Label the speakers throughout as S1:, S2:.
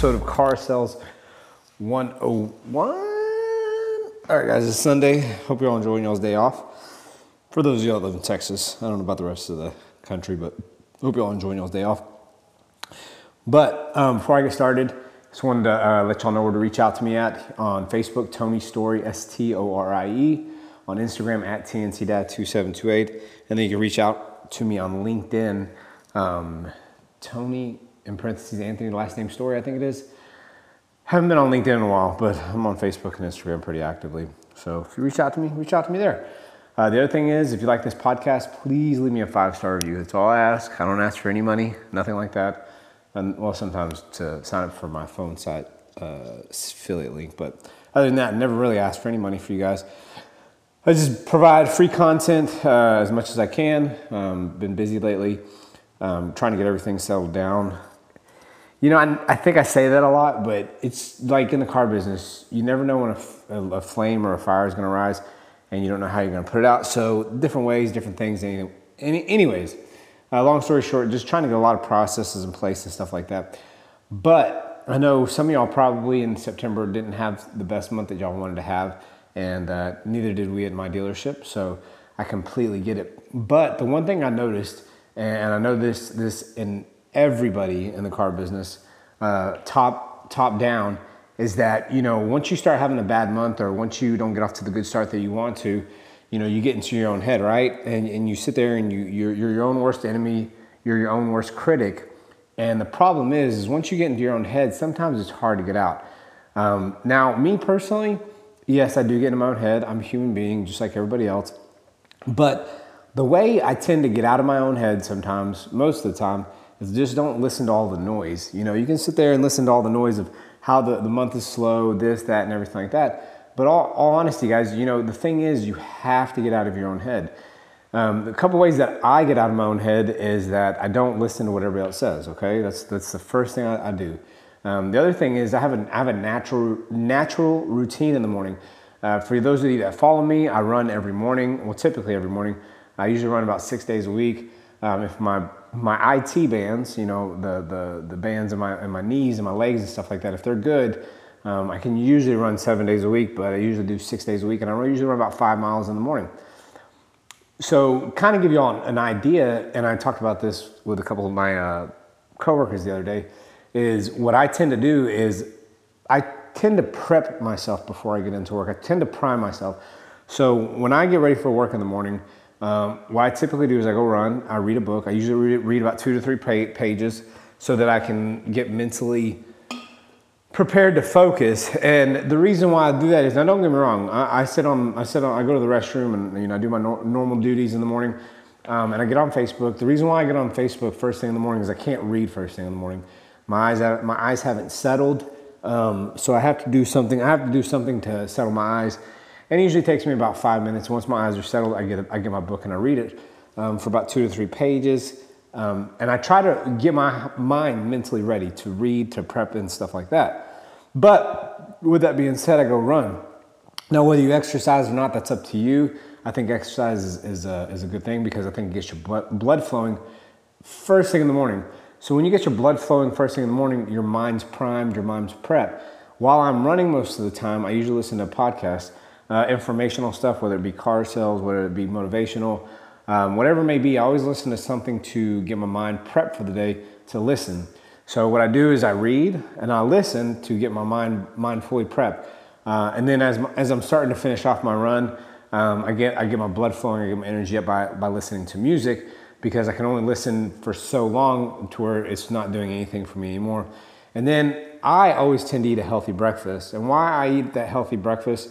S1: episode of Car Sales 101. All right, guys, it's Sunday. Hope you're all enjoying y'all's day off. For those of y'all that live in Texas, I don't know about the rest of the country, but hope you're all enjoying y'all's day off. But um, before I get started, just wanted to uh, let y'all know where to reach out to me at on Facebook, Tony Storie, S T O R I E, on Instagram at TNCDad2728, and then you can reach out to me on LinkedIn, um, Tony in parentheses Anthony, the last name Storie, I think it is. Haven't been on LinkedIn in a while, but I'm on Facebook and Instagram pretty actively. So if you reach out to me, reach out to me there. Uh, the other thing is, if you like this podcast, please leave me a five star review. That's all I ask. I don't ask for any money, nothing like that. And well, sometimes to sign up for my phone site uh, affiliate link, but other than that, I never really ask for any money for you guys. I just provide free content uh, as much as I can. Um, been busy lately, um, trying to get everything settled down. You know, I, I, think I say that a lot, but it's like in the car business, you never know when a, a flame or a fire is going to rise, and you don't know how you're going to put it out. So, different ways, different things. Any, any, anyways, uh, long story short, just trying to get a lot of processes in place and stuff like that. But I know some of y'all probably in September didn't have the best month that y'all wanted to have, and uh, neither did we at my dealership. So, I completely get it. But the one thing I noticed, and I know this this in everybody in the car business, uh, top top down, is that you know once you start having a bad month or once you don't get off to the good start that you want to, you know you get into your own head, right? And and you sit there and you you're, you're your own worst enemy, you're your own worst critic. And the problem is, is once you get into your own head, sometimes it's hard to get out. Um, now, me personally, yes, I do get in my own head. I'm a human being, just like everybody else. But the way I tend to get out of my own head sometimes, most of the time, is just don't listen to all the noise. You know, you can sit there and listen to all the noise of how the, the month is slow, this, that, and everything like that. But all, all honesty, guys, you know, the thing is you have to get out of your own head. Um, a couple ways that I get out of my own head is that I don't listen to what everybody else says. Okay, that's that's the first thing I, I do. Um, the other thing is I have a I have a natural natural routine in the morning. Uh, for those of you that follow me, I run every morning. Well, typically every morning. I usually run about six days a week. Um, if my my IT bands, you know, the, the, the bands in my, in my knees and my legs and stuff like that, if they're good, um, I can usually run seven days a week, but I usually do six days a week, and I usually run about five miles in the morning. So, kind of give you all an idea, and I talked about this with a couple of my uh, coworkers the other day, is what I tend to do is I tend to prep myself before I get into work. I tend to prime myself. So, when I get ready for work in the morning, um, what I typically do is I go run, I read a book. I usually read, read about two to three pa- pages so that I can get mentally prepared to focus. And the reason why I do that is, now don't get me wrong, I, I sit on, I sit on, I go to the restroom and you know I do my no- normal duties in the morning, um, and I get on Facebook. The reason why I get on Facebook first thing in the morning is I can't read first thing in the morning. My eyes, my eyes haven't settled, um, so I have to do something. I have to do something to settle my eyes. And it usually takes me about five minutes. Once my eyes are settled, I get, I get my book and I read it um, for about two to three pages. Um, and I try to get my mind mentally ready to read, to prep, and stuff like that. But with that being said, I go run. Now, whether you exercise or not, that's up to you. I think exercise is, is, a, is a good thing because I think it gets your blood flowing first thing in the morning. So when you get your blood flowing first thing in the morning, your mind's primed, your mind's prepped. While I'm running most of the time, I usually listen to podcasts uh, informational stuff, whether it be car sales, whether it be motivational, um, whatever it may be. I always listen to something to get my mind prepped for the day to listen. So what I do is I read and I listen to get my mind mind fully prepped. Uh, and then as, as I'm starting to finish off my run, um, I get I get my blood flowing, I get my energy up by, by listening to music because I can only listen for so long to where it's not doing anything for me anymore. And then I always tend to eat a healthy breakfast. And why I eat that healthy breakfast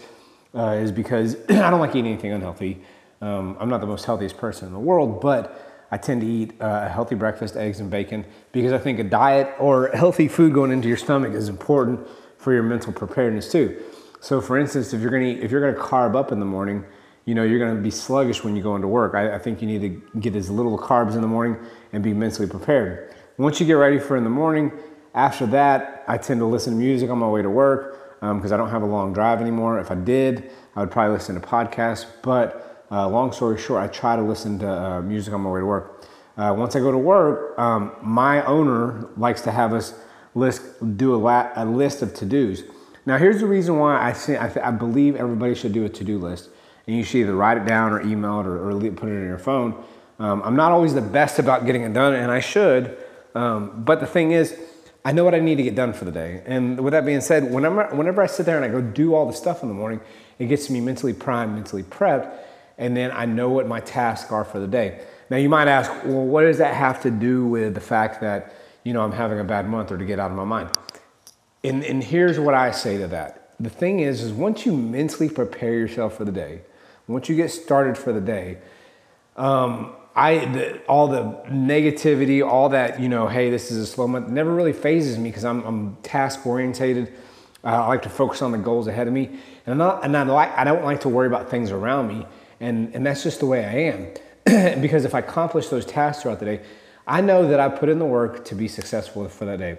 S1: uh, is because I don't like eating anything unhealthy. Um, I'm not the most healthiest person in the world, but I tend to eat uh, a healthy breakfast, eggs and bacon, because I think a diet or healthy food going into your stomach is important for your mental preparedness too. So, for instance, if you're gonna if you're gonna carb up in the morning, you know you're gonna be sluggish when you go into work. I, I think you need to get as little carbs in the morning and be mentally prepared. Once you get ready for in the morning, after that, I tend to listen to music on my way to work because um, I don't have a long drive anymore. If I did, I would probably listen to podcasts. But uh, long story short, I try to listen to uh, music on my way to work. Uh, once I go to work, um, my owner likes to have us list, do a, la- a list of to dos. Now, here's the reason why I, say, I, th- I believe everybody should do a to do list. And you should either write it down or email it or, or put it in your phone. Um, I'm not always the best about getting it done, and I should. Um, but the thing is, I know what I need to get done for the day. And with that being said, whenever, whenever I sit there and I go do all the stuff in the morning, it gets me mentally primed, mentally prepped, and then I know what my tasks are for the day. Now you might ask, well, what does that have to do with the fact that you know I'm having a bad month or to get out of my mind? And, and here's what I say to that. The thing is, is once you mentally prepare yourself for the day, once you get started for the day, um, I the, all the negativity, all that you know, hey, this is a slow month, never really fazes me because I'm, I'm task orientated. Uh, I like to focus on the goals ahead of me, and I'm not, and I like I don't like to worry about things around me, and and that's just the way I am. because if I accomplish those tasks throughout the day, I know that I put in the work to be successful for that day.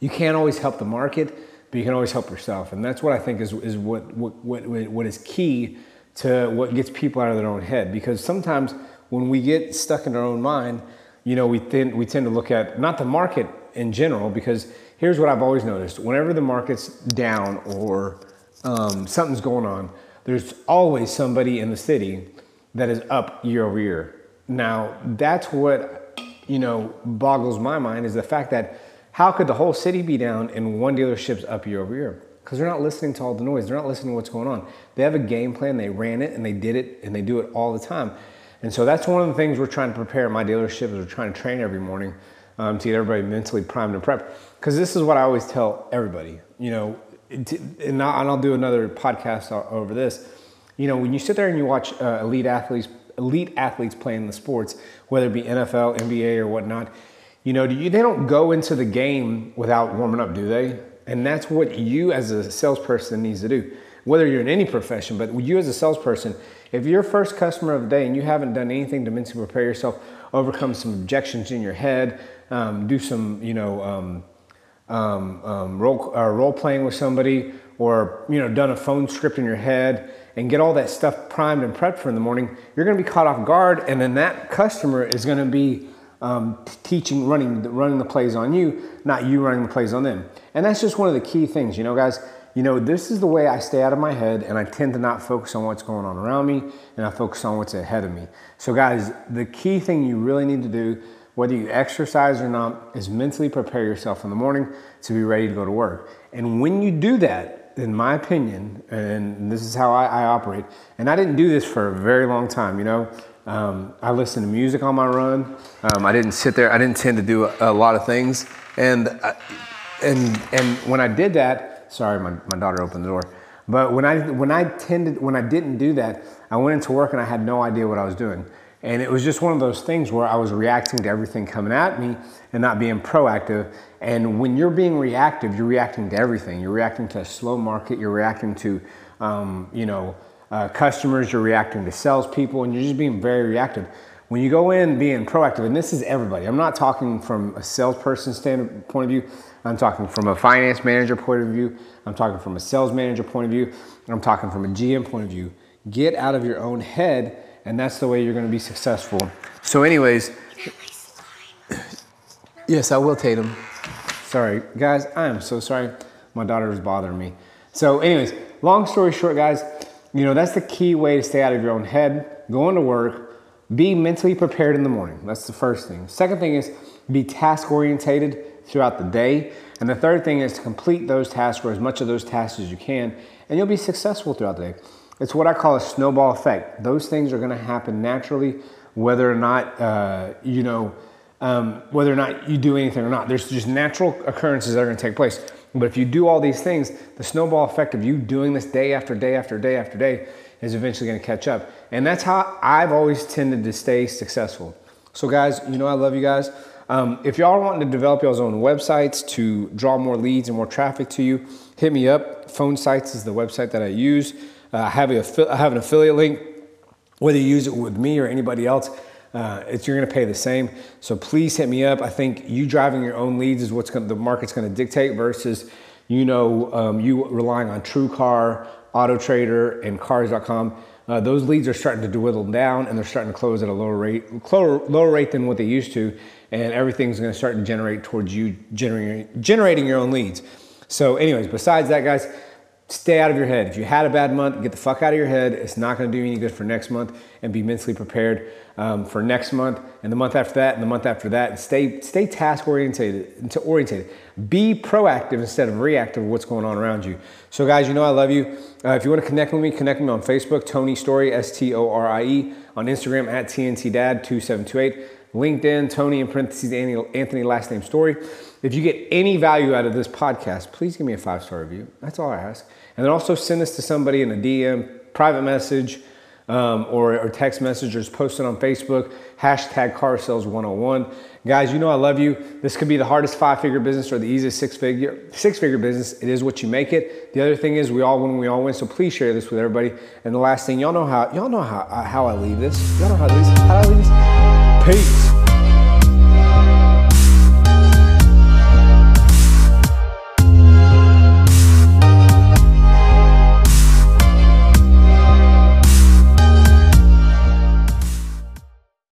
S1: You can't always help the market, but you can always help yourself, and that's what I think is is what what what, what is key to what gets people out of their own head. Because sometimes when we get stuck in our own mind, you know, we tend, we tend to look at not the market in general, because here's what I've always noticed whenever the market's down or um, something's going on, there's always somebody in the city that is up year over year. Now, that's what, you know, boggles my mind is the fact that how could the whole city be down and one dealership's up year over year? Because they're not listening to all the noise. They're not listening to what's going on. They have a game plan, they ran it, and they did it, and they do it all the time. And so that's one of the things we're trying to prepare my dealership is we're trying to train every morning um, to get everybody mentally primed and prepped. Because this is what I always tell everybody, you know, and I'll do another podcast over this. You know, when you sit there and you watch uh, elite athletes, elite athletes playing the sports, whether it be NFL, NBA, or whatnot, you know, you, they don't go into the game without warming up, do they? And that's what you as a salesperson needs to do. Whether you're in any profession, but you as a salesperson, if you're first customer of the day and you haven't done anything to mentally prepare yourself, overcome some objections in your head, um, do some, you know, um, um, um, role, uh, role playing with somebody, or you know, done a phone script in your head, and get all that stuff primed and prepped for in the morning, you're going to be caught off guard, and then that customer is going to be um, teaching, running, running the plays on you, not you running the plays on them. And that's just one of the key things, you know, guys you know, this is the way I stay out of my head and I tend to not focus on what's going on around me and I focus on what's ahead of me. So, guys, the key thing you really need to do, whether you exercise or not, is mentally prepare yourself in the morning to be ready to go to work. And when you do that, in my opinion, and this is how I, I operate, and I didn't do this for a very long time, you know. Um, I listened to music on my run. Um, I didn't sit there. I didn't tend to do a, a lot of things, and I, and and when I did that, Sorry, my, my daughter opened the door. But when I when I tended when I didn't do that, I went into work and I had no idea what I was doing. And it was just one of those things where I was reacting to everything coming at me and not being proactive. And when you're being reactive, you're reacting to everything. You're reacting to a slow market. You're reacting to, um, you know, uh, customers. You're reacting to salespeople, and you're just being very reactive. When you go in being proactive, and this is everybody. I'm not talking from a salesperson standpoint of view. I'm talking from a finance manager point of view. I'm talking from a sales manager point of view. I'm talking from a GM point of view. Get out of your own head, and that's the way you're going to be successful. So, anyways, yes, I will, Tatum. Sorry, guys, I am so sorry. My daughter is bothering me. So, anyways, long story short, guys, you know, that's the key way to stay out of your own head. Going to work, be mentally prepared in the morning. That's the first thing. Second thing is be task orientated throughout the day. And the third thing is to complete those tasks or as much of those tasks as you can, and you'll be successful throughout the day. It's what I call a snowball effect. Those things are going to happen naturally, whether or not uh, you know, um, whether or not you do anything or not. There's just natural occurrences that are going to take place. But if you do all these things, the snowball effect of you doing this day after day after day after day is eventually going to catch up. And that's how I've always tended to stay successful. So, guys, you know I love you guys. Um, if y'all are wanting to develop y'all's own websites to draw more leads and more traffic to you, hit me up. Phone Sites is the website that I use. Uh, I, have a, I have an affiliate link. Whether you use it with me or anybody else, uh, it's, you're going to pay the same. So please hit me up. I think you driving your own leads is what's gonna, the market's going to dictate versus you know um, you relying on TrueCar, Auto Trader, and Cars.com uh, those leads are starting to dwindle down and they're starting to close at a lower rate, lower, lower rate than what they used to, and everything's going to start to generate towards you generating generating your own leads. So, anyways, besides that, guys, stay out of your head. If you had a bad month, get the fuck out of your head. It's not going to do you any good for next month, and be mentally prepared um, for next month and the month after that and the month after that. And stay stay task orientated. Orientated. Be proactive instead of reactive of what's going on around you. So, guys, you know I love you. Uh, if you want to connect with me, connect with me on Facebook, Tony Storie, S T O R I E, on Instagram at TNT Dad 2728 LinkedIn, Tony in parentheses, Anthony last name Storie. If you get any value out of this podcast, please give me a five star review. That's all I ask. And then also send this to somebody in a DM, private message, um, or, or, text post it on Facebook. Hashtag car sales 101. Guys, you know I love you. This could be the hardest five figure business or the easiest six figure six figure business. It is what you make it. The other thing is we all win, we all win. So please share this with everybody. And the last thing, y'all know how y'all know how how I leave this. Y'all know how, how I leave this. Peace.